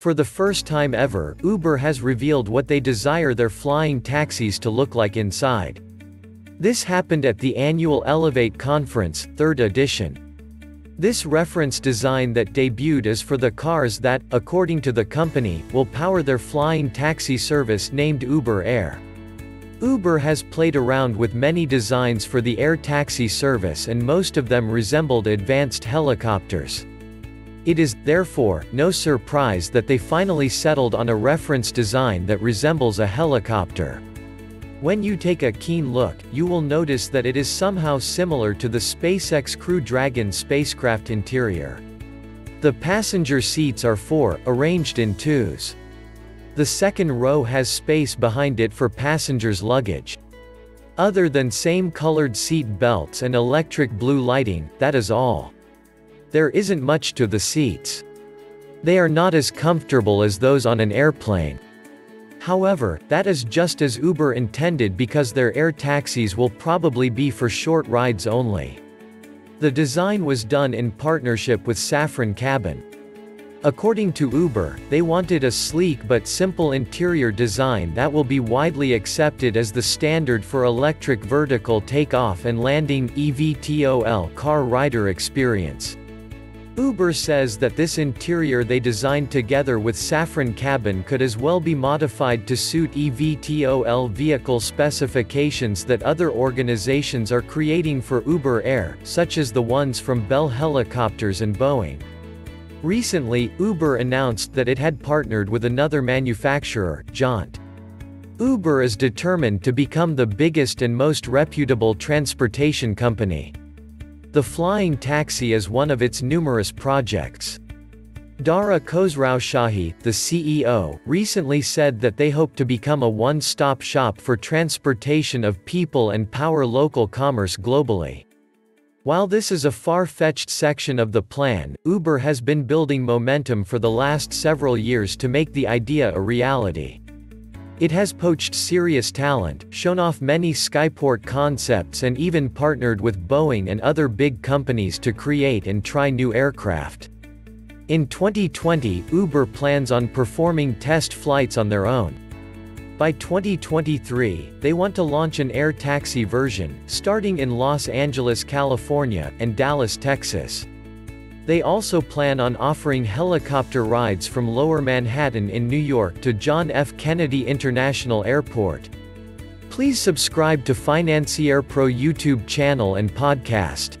For the first time ever, Uber has revealed what they desire their flying taxis to look like inside. This happened at the annual Elevate conference, 3rd edition. This reference design that debuted is for the cars that, according to the company, will power their flying taxi service named Uber Air. Uber has played around with many designs for the air taxi service and most of them resembled advanced helicopters. It is, therefore, no surprise that they finally settled on a reference design that resembles a helicopter. When you take a keen look, you will notice that it is somehow similar to the SpaceX Crew Dragon spacecraft interior. The passenger seats are four, arranged in twos. The second row has space behind it for passengers' luggage. Other than same colored seat belts and electric blue lighting, that is all. There isn't much to the seats. They are not as comfortable as those on an airplane. However, that is just as Uber intended because their air taxis will probably be for short rides only. The design was done in partnership with Safran Cabin. According to Uber, they wanted a sleek but simple interior design that will be widely accepted as the standard for electric vertical takeoff and landing EVTOL car rider experience. Uber says that this interior they designed together with Safran Cabin could as well be modified to suit EVTOL vehicle specifications that other organizations are creating for Uber Air, such as the ones from Bell Helicopters and Boeing. Recently, Uber announced that it had partnered with another manufacturer, Jaunt. Uber is determined to become the biggest and most reputable transportation company. The flying taxi is one of its numerous projects. Dara Khosrowshahi, the CEO, recently said that they hope to become a one-stop shop for transportation of people and power local commerce globally. While this is a far-fetched section of the plan, Uber has been building momentum for the last several years to make the idea a reality. It has poached serious talent, shown off many skyport concepts and even partnered with Boeing and other big companies to create and try new aircraft. In 2020, Uber plans on performing test flights on their own. By 2023, they want to launch an air taxi version, starting in Los Angeles, California, and Dallas, Texas. They also plan on offering helicopter rides from Lower Manhattan in New York to John F. Kennedy International Airport. Please subscribe to Financier Pro YouTube channel and podcast.